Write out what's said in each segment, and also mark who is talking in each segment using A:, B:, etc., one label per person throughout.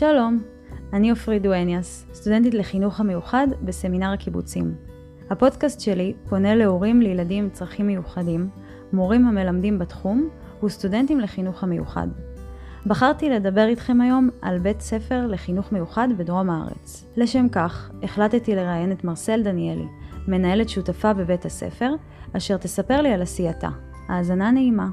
A: שלום, אני עופרי דואניאס, סטודנטית לחינוך המיוחד בסמינר הקיבוצים. הפודקאסט שלי פונה להורים לילדים עם צרכים מיוחדים, מורים המלמדים בתחום וסטודנטים לחינוך המיוחד. בחרתי לדבר איתכם היום על בית ספר לחינוך מיוחד בדרום הארץ. לשם כך, החלטתי לראיין את מרסל דניאלי, מנהלת שותפה בבית הספר, אשר תספר לי על עשייתה. האזנה נעימה.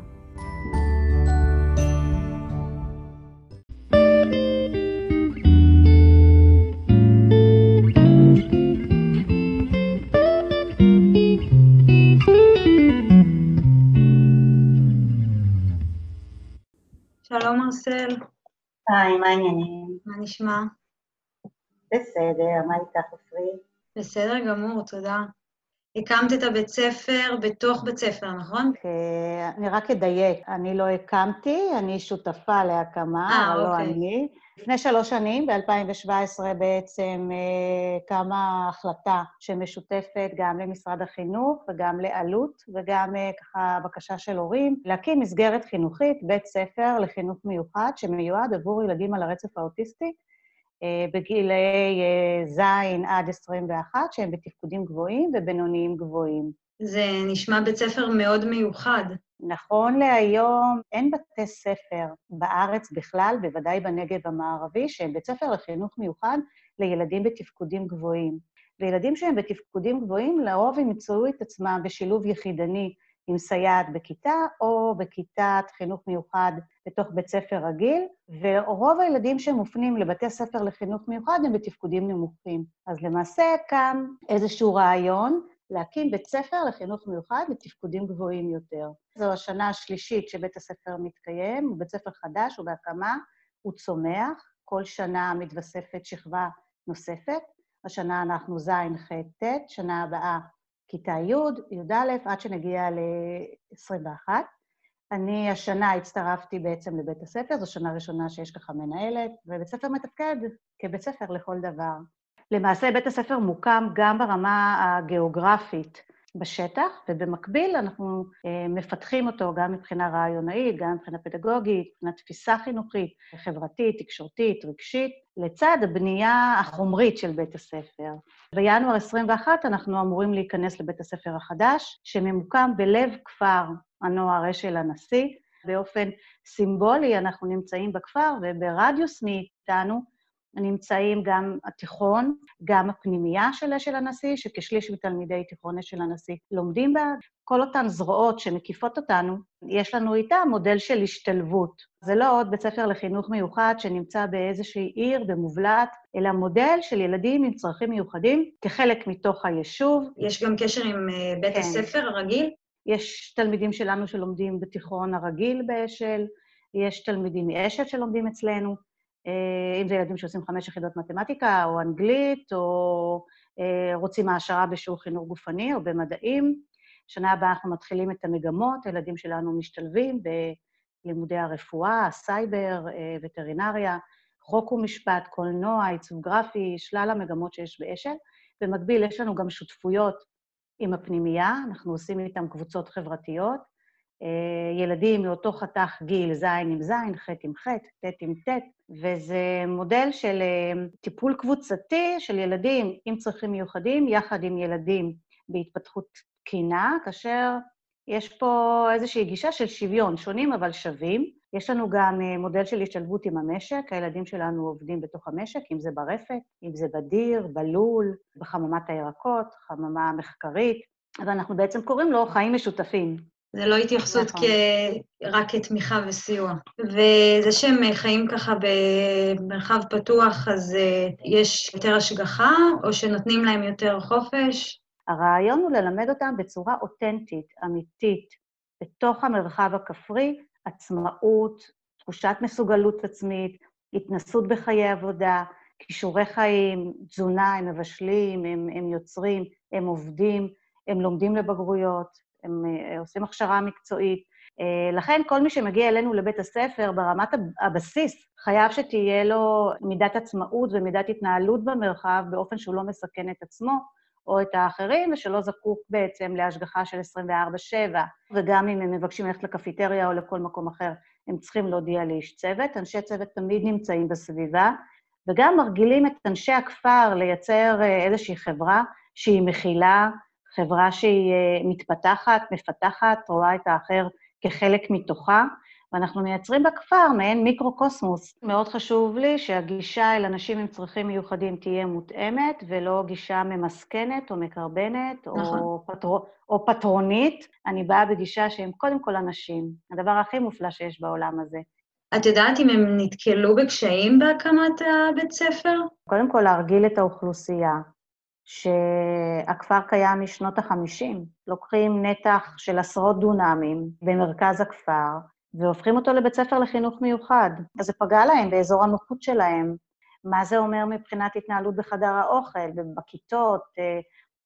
B: היי, מה העניינים?
A: מה נשמע?
B: בסדר, מה איתך, עפרי?
A: בסדר גמור, תודה. הקמת את הבית ספר בתוך בית ספר, נכון?
B: אה, אני רק אדייק, אני לא הקמתי, אני שותפה להקמה,
A: אה,
B: אבל לא
A: אוקיי.
B: אני. לפני שלוש שנים, ב-2017 בעצם אה, קמה החלטה שמשותפת גם למשרד החינוך וגם לאלוט, וגם אה, ככה בקשה של הורים, להקים מסגרת חינוכית, בית ספר לחינוך מיוחד, שמיועד עבור ילדים על הרצף האוטיסטי, אה, בגילאי ז' עד 21, שהם בתפקודים גבוהים ובינוניים גבוהים.
A: זה נשמע בית ספר מאוד מיוחד.
B: נכון להיום אין בתי ספר בארץ בכלל, בוודאי בנגב המערבי, שהם בית ספר לחינוך מיוחד לילדים בתפקודים גבוהים. וילדים שהם בתפקודים גבוהים, לרוב ימצאו את עצמם בשילוב יחידני עם סייעת בכיתה, או בכיתת חינוך מיוחד בתוך בית ספר רגיל, ורוב הילדים שמופנים לבתי ספר לחינוך מיוחד הם בתפקודים נמוכים. אז למעשה קם איזשהו רעיון להקים בית ספר לחינוך מיוחד לתפקודים גבוהים יותר. זו השנה השלישית שבית הספר מתקיים, הוא בית ספר חדש, הוא בהקמה, הוא צומח, כל שנה מתווספת שכבה נוספת. השנה אנחנו ז', ח', ט', שנה הבאה כיתה י', י"א, עד שנגיע ל-21. אני השנה הצטרפתי בעצם לבית הספר, זו שנה ראשונה שיש ככה מנהלת, ובית ספר מתפקד כבית ספר לכל דבר. למעשה בית הספר מוקם גם ברמה הגיאוגרפית בשטח, ובמקביל אנחנו אה, מפתחים אותו גם מבחינה רעיונאית, גם מבחינה פדגוגית, מבחינת תפיסה חינוכית, חברתית, תקשורתית, רגשית, לצד הבנייה החומרית של בית הספר. בינואר 21 אנחנו אמורים להיכנס לבית הספר החדש, שממוקם בלב כפר הנוער אשל הנשיא. באופן סימבולי אנחנו נמצאים בכפר, וברדיוס מאיתנו נמצאים גם התיכון, גם הפנימייה של אשל הנשיא, שכשליש מתלמידי תיכון אשל הנשיא לומדים בה. כל אותן זרועות שמקיפות אותנו, יש לנו איתה מודל של השתלבות. זה לא עוד בית ספר לחינוך מיוחד שנמצא באיזושהי עיר, במובלעת, אלא מודל של ילדים עם צרכים מיוחדים כחלק מתוך היישוב.
A: יש גם קשר עם אה, בית
B: כן.
A: הספר הרגיל?
B: יש תלמידים שלנו שלומדים בתיכון הרגיל באשל, יש תלמידים מאשל שלומדים אצלנו, אם זה ילדים שעושים חמש יחידות מתמטיקה, או אנגלית, או אה, רוצים העשרה בשיעור חינוך גופני או במדעים. שנה הבאה אנחנו מתחילים את המגמות, הילדים שלנו משתלבים בלימודי הרפואה, הסייבר, אה, וטרינריה, חוק ומשפט, קולנוע, עיצוב גרפי, שלל המגמות שיש באשל. במקביל, יש לנו גם שותפויות עם הפנימייה, אנחנו עושים איתם קבוצות חברתיות. אה, ילדים מאותו חתך גיל, ז' עם ז', ח' עם ח', ט' עם ט', וזה מודל של אה, טיפול קבוצתי של ילדים עם צרכים מיוחדים, יחד עם ילדים בהתפתחות תקינה, כאשר יש פה איזושהי גישה של שוויון, שונים אבל שווים. יש לנו גם אה, מודל של השתלבות עם המשק, הילדים שלנו עובדים בתוך המשק, אם זה ברפת, אם זה בדיר, בלול, בחממת הירקות, חממה מחקרית, ואנחנו בעצם קוראים לו חיים משותפים.
A: זה לא התייחסות
B: נכון.
A: כ... רק כתמיכה וסיוע. וזה שהם חיים ככה במרחב פתוח, אז אה, יש יותר השגחה, או שנותנים להם יותר חופש?
B: הרעיון הוא ללמד אותם בצורה אותנטית, אמיתית, בתוך המרחב הכפרי, עצמאות, תחושת מסוגלות עצמית, התנסות בחיי עבודה, כישורי חיים, תזונה, הם מבשלים, הם, הם יוצרים, הם עובדים, הם לומדים לבגרויות, הם אה, עושים הכשרה מקצועית. אה, לכן כל מי שמגיע אלינו לבית הספר, ברמת הב- הבסיס, חייב שתהיה לו מידת עצמאות ומידת התנהלות במרחב באופן שהוא לא מסכן את עצמו או את האחרים, ושלא זקוק בעצם להשגחה של 24/7. וגם אם הם מבקשים ללכת לקפיטריה או לכל מקום אחר, הם צריכים להודיע לאיש צוות. אנשי צוות תמיד נמצאים בסביבה, וגם מרגילים את אנשי הכפר לייצר איזושהי חברה שהיא מכילה, חברה שהיא מתפתחת, מפתחת, רואה את האחר כחלק מתוכה, ואנחנו מייצרים בכפר מעין מיקרו-קוסמוס. מאוד חשוב לי שהגישה אל אנשים עם צרכים מיוחדים תהיה מותאמת, ולא גישה ממסכנת או מקרבנת נכון. או, פטר... או פטרונית. אני באה בגישה שהם קודם כל אנשים, הדבר הכי מופלא שיש בעולם הזה.
A: את יודעת אם הם נתקלו בקשיים בהקמת הבית ספר?
B: קודם כל, להרגיל את האוכלוסייה, שהכפר קיים משנות ה-50. לוקחים נתח של עשרות דונמים במרכז הכפר, והופכים אותו לבית ספר לחינוך מיוחד. אז זה פגע להם באזור הנוחות שלהם. מה זה אומר מבחינת התנהלות בחדר האוכל, בכיתות, אה,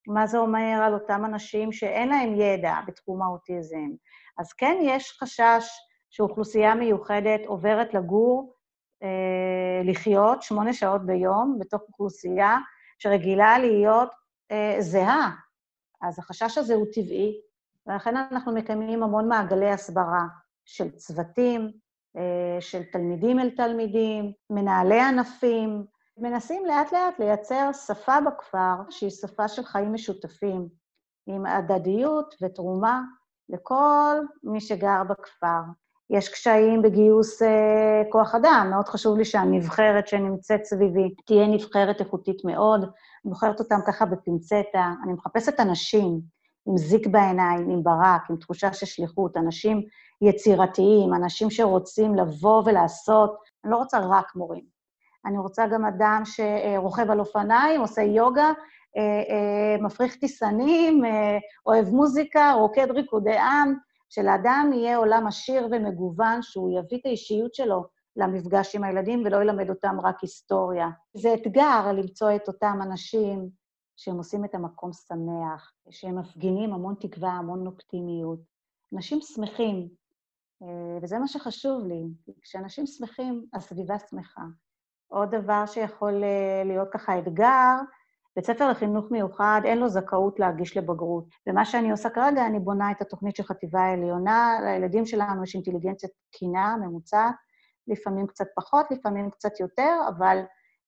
B: מה זה אומר על אותם אנשים שאין להם ידע בתחום האוטיזם. אז כן, יש חשש שאוכלוסייה מיוחדת עוברת לגור, אה, לחיות שמונה שעות ביום בתוך אוכלוסייה שרגילה להיות אה, זהה. אז החשש הזה הוא טבעי, ולכן אנחנו מקיימים המון מעגלי הסברה. של צוותים, אה, של תלמידים אל תלמידים, מנהלי ענפים, מנסים לאט-לאט לייצר שפה בכפר שהיא שפה של חיים משותפים, עם הדדיות ותרומה לכל מי שגר בכפר. יש קשיים בגיוס אה, כוח אדם, מאוד חשוב לי שהנבחרת שנמצאת סביבי תהיה נבחרת איכותית מאוד, אני בוחרת אותם ככה בפינצטה, אני מחפשת אנשים עם זיק בעיניים, עם ברק, עם תחושה של שליחות, אנשים יצירתיים, אנשים שרוצים לבוא ולעשות. אני לא רוצה רק מורים. אני רוצה גם אדם שרוכב על אופניים, עושה יוגה, אה, אה, מפריך טיסנים, אה, אוהב מוזיקה, רוקד ריקודי עם, שלאדם יהיה עולם עשיר ומגוון, שהוא יביא את האישיות שלו למפגש עם הילדים ולא ילמד אותם רק היסטוריה. זה אתגר למצוא את אותם אנשים שהם עושים את המקום שמח, שהם מפגינים המון תקווה, המון אופטימיות. אנשים שמחים, אה, וזה מה שחשוב לי. כשאנשים שמחים, הסביבה שמחה. עוד דבר שיכול אה, להיות ככה אתגר, בית ספר לחינוך מיוחד, אין לו זכאות להגיש לבגרות. ומה שאני עושה כרגע, אני בונה את התוכנית של חטיבה העליונה, לילדים שלנו יש אינטליגנציה תקינה, ממוצעת, לפעמים קצת פחות, לפעמים קצת יותר, אבל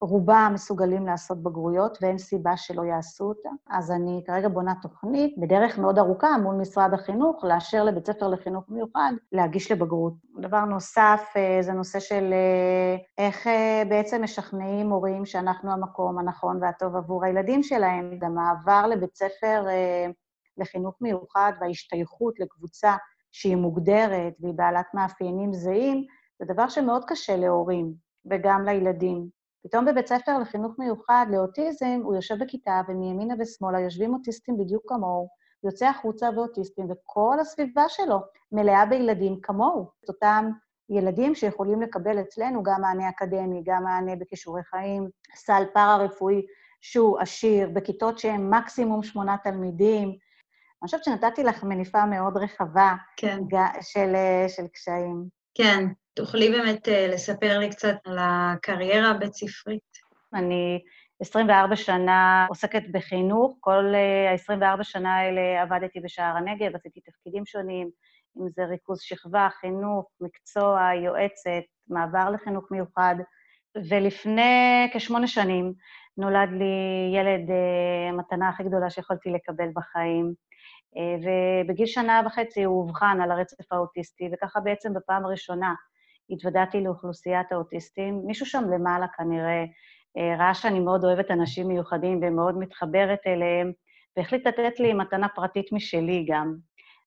B: רובם מסוגלים לעשות בגרויות ואין סיבה שלא יעשו אותה. אז אני כרגע בונה תוכנית בדרך מאוד ארוכה מול משרד החינוך, לאשר לבית ספר לחינוך מיוחד להגיש לבגרות. דבר נוסף אה, זה נושא של אה, איך אה, בעצם משכנעים הורים שאנחנו המקום הנכון והטוב עבור הילדים שלהם. המעבר לבית ספר לחינוך מיוחד וההשתייכות לקבוצה שהיא מוגדרת והיא בעלת מאפיינים זהים, זה דבר שמאוד קשה להורים וגם לילדים. פתאום בבית ספר לחינוך מיוחד לאוטיזם, הוא יושב בכיתה ומימינה ושמאלה יושבים אוטיסטים בדיוק כמוהו, יוצא החוצה ואוטיסטים, וכל הסביבה שלו מלאה בילדים כמוהו. את אותם ילדים שיכולים לקבל אצלנו גם מענה אקדמי, גם מענה בכישורי חיים, סל פארה-רפואי שהוא עשיר, בכיתות שהן מקסימום שמונה תלמידים. אני חושבת שנתתי לך מניפה מאוד רחבה כן. של, של קשיים.
A: כן, תוכלי באמת אה, לספר לי קצת על הקריירה הבית-ספרית?
B: אני 24 שנה עוסקת בחינוך, כל ה-24 אה, שנה האלה עבדתי בשער הנגב, עשיתי תפקידים שונים, אם זה ריכוז שכבה, חינוך, מקצוע, יועצת, מעבר לחינוך מיוחד, ולפני כשמונה שנים נולד לי ילד, אה, המתנה הכי גדולה שיכולתי לקבל בחיים. ובגיל שנה וחצי הוא אובחן על הרצף האוטיסטי, וככה בעצם בפעם הראשונה התוודעתי לאוכלוסיית האוטיסטים. מישהו שם למעלה כנראה אה, ראה שאני מאוד אוהבת אנשים מיוחדים ומאוד מתחברת אליהם, והחליט לתת לי מתנה פרטית משלי גם.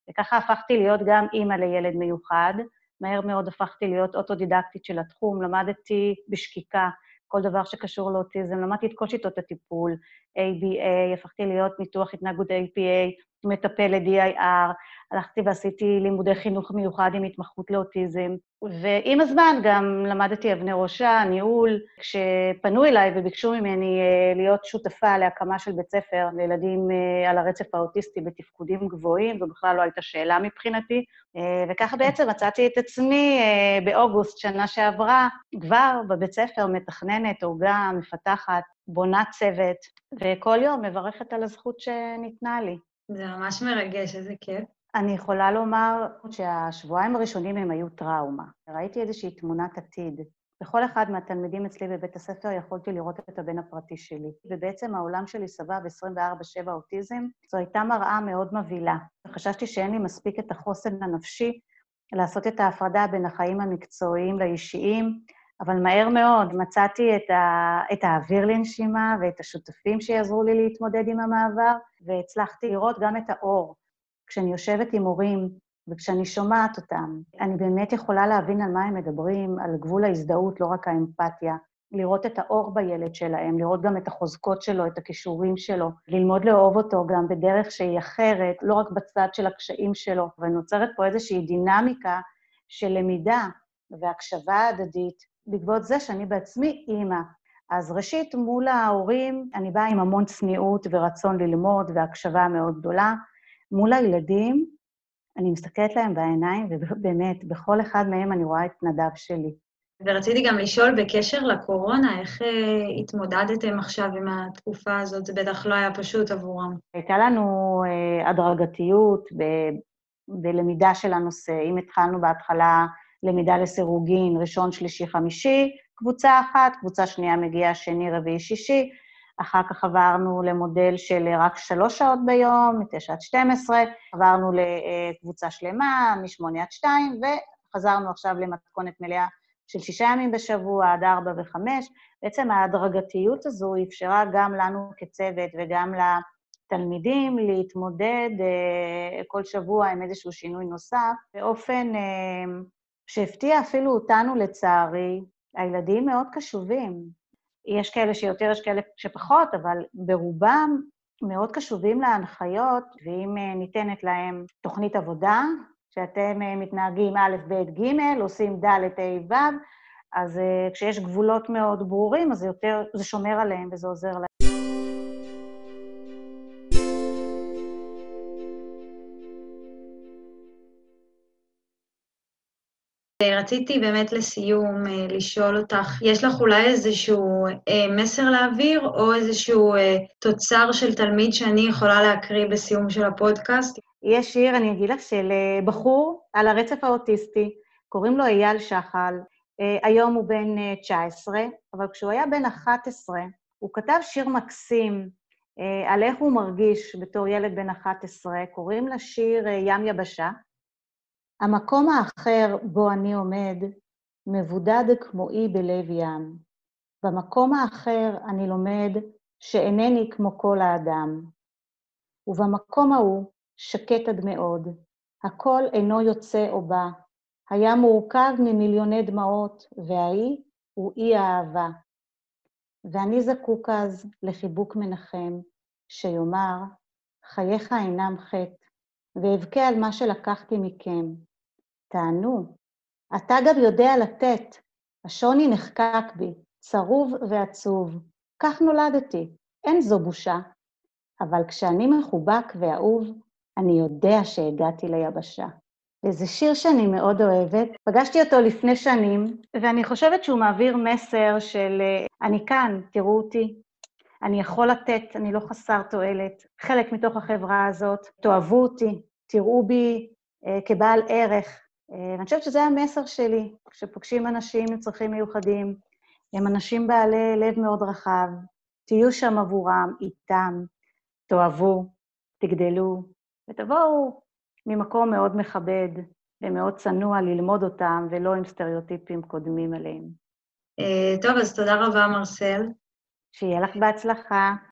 B: וככה הפכתי להיות גם אימא לילד מיוחד. מהר מאוד הפכתי להיות אוטודידקטית של התחום, למדתי בשקיקה כל דבר שקשור לאוטיזם, למדתי את כל שיטות הטיפול, ABA, הפכתי להיות ניתוח התנהגות APA, מטפלת DIR, הלכתי ועשיתי לימודי חינוך מיוחד עם התמחות לאוטיזם, ועם הזמן גם למדתי אבני ראשה, ניהול. כשפנו אליי וביקשו ממני אה, להיות שותפה להקמה של בית ספר לילדים אה, על הרצף האוטיסטי בתפקודים גבוהים, זו בכלל לא הייתה שאלה מבחינתי, אה, וככה בעצם מצאתי את עצמי באוגוסט שנה שעברה, כבר בבית ספר מתכננת, עוגה, מפתחת, בונה צוות, וכל יום מברכת על הזכות שניתנה לי.
A: זה ממש מרגש, איזה כיף.
B: אני יכולה לומר שהשבועיים הראשונים הם היו טראומה. ראיתי איזושהי תמונת עתיד בכל אחד מהתלמידים אצלי בבית הספר יכולתי לראות את הבן הפרטי שלי. ובעצם העולם שלי סבב 24/7 אוטיזם, זו הייתה מראה מאוד מבהילה. חששתי שאין לי מספיק את החוסן הנפשי לעשות את ההפרדה בין החיים המקצועיים לאישיים, אבל מהר מאוד מצאתי את, ה... את האוויר לנשימה ואת השותפים שיעזרו לי להתמודד עם המעבר, והצלחתי לראות גם את האור. כשאני יושבת עם הורים וכשאני שומעת אותם, אני באמת יכולה להבין על מה הם מדברים, על גבול ההזדהות, לא רק האמפתיה. לראות את האור בילד שלהם, לראות גם את החוזקות שלו, את הכישורים שלו, ללמוד לאהוב אותו גם בדרך שהיא אחרת, לא רק בצד של הקשיים שלו. ונוצרת פה איזושהי דינמיקה של למידה והקשבה הדדית, בעקבות זה שאני בעצמי אימא. אז ראשית, מול ההורים, אני באה עם המון צניעות ורצון ללמוד והקשבה מאוד גדולה. מול הילדים, אני מסתכלת להם בעיניים, ובאמת, בכל אחד מהם אני רואה את נדב שלי.
A: ורציתי גם לשאול בקשר לקורונה, איך אה, התמודדתם עכשיו עם התקופה הזאת? זה בטח לא היה פשוט עבורם.
B: הייתה לנו אה, הדרגתיות ב- בלמידה של הנושא. אם התחלנו בהתחלה למידה לסירוגין, ראשון, שלישי, חמישי, קבוצה אחת, קבוצה שנייה מגיעה שני, רביעי, שישי, אחר כך עברנו למודל של רק שלוש שעות ביום, מ-9 עד 12, עברנו לקבוצה שלמה, מ-8 עד 2, וחזרנו עכשיו למתכונת מלאה של שישה ימים בשבוע עד ארבע וחמש. בעצם ההדרגתיות הזו אפשרה גם לנו כצוות וגם לתלמידים להתמודד אה, כל שבוע עם איזשהו שינוי נוסף, באופן אה, שהפתיע אפילו אותנו, לצערי. הילדים מאוד קשובים. יש כאלה שיותר, יש כאלה שפחות, אבל ברובם מאוד קשובים להנחיות, ואם אה, ניתנת להם תוכנית עבודה, שאתם אה, מתנהגים א', ב', ג', עושים ד', ה', ו', אז uh, כשיש גבולות מאוד ברורים, אז זה יותר, זה שומר עליהם וזה עוזר להם.
A: רציתי באמת לסיום לשאול אותך, יש לך אולי איזשהו מסר להעביר, או איזשהו תוצר של תלמיד שאני יכולה להקריא בסיום של הפודקאסט?
B: יש שיר, אני אגיד לך, של אה, בחור על הרצף האוטיסטי, קוראים לו אייל שחל, אה, היום הוא בן 19, אה, אבל כשהוא היה בן 11, הוא כתב שיר מקסים על איך הוא מרגיש בתור ילד בן 11, קוראים לשיר ים יבשה. המקום האחר בו אני עומד מבודד כמו אי בלב ים. במקום האחר אני לומד שאינני כמו כל האדם. ובמקום ההוא שקט עד מאוד. הכל אינו יוצא או בא. היה מורכב ממיליוני דמעות, והאי הוא אי האהבה. ואני זקוק אז לחיבוק מנחם, שיאמר, חייך אינם חטא, ואבכה על מה שלקחתי מכם. תענו, אתה גם יודע לתת. השוני נחקק בי, צרוב ועצוב. כך נולדתי, אין זו בושה. אבל כשאני מחובק ואהוב, אני יודע שהגעתי ליבשה. וזה שיר שאני מאוד אוהבת. פגשתי אותו לפני שנים, ואני חושבת שהוא מעביר מסר של אני כאן, תראו אותי, אני יכול לתת, אני לא חסר תועלת. חלק מתוך החברה הזאת, תאהבו אותי, תראו בי אה, כבעל ערך. אה, ואני חושבת שזה המסר שלי, כשפוגשים אנשים עם צרכים מיוחדים, הם אנשים בעלי לב מאוד רחב, תהיו שם עבורם, איתם, תאהבו, תגדלו, ותבואו ממקום מאוד מכבד ומאוד צנוע ללמוד אותם, ולא עם סטריאוטיפים קודמים עליהם.
A: טוב, אז תודה רבה, מרסל.
B: שיהיה לך בהצלחה.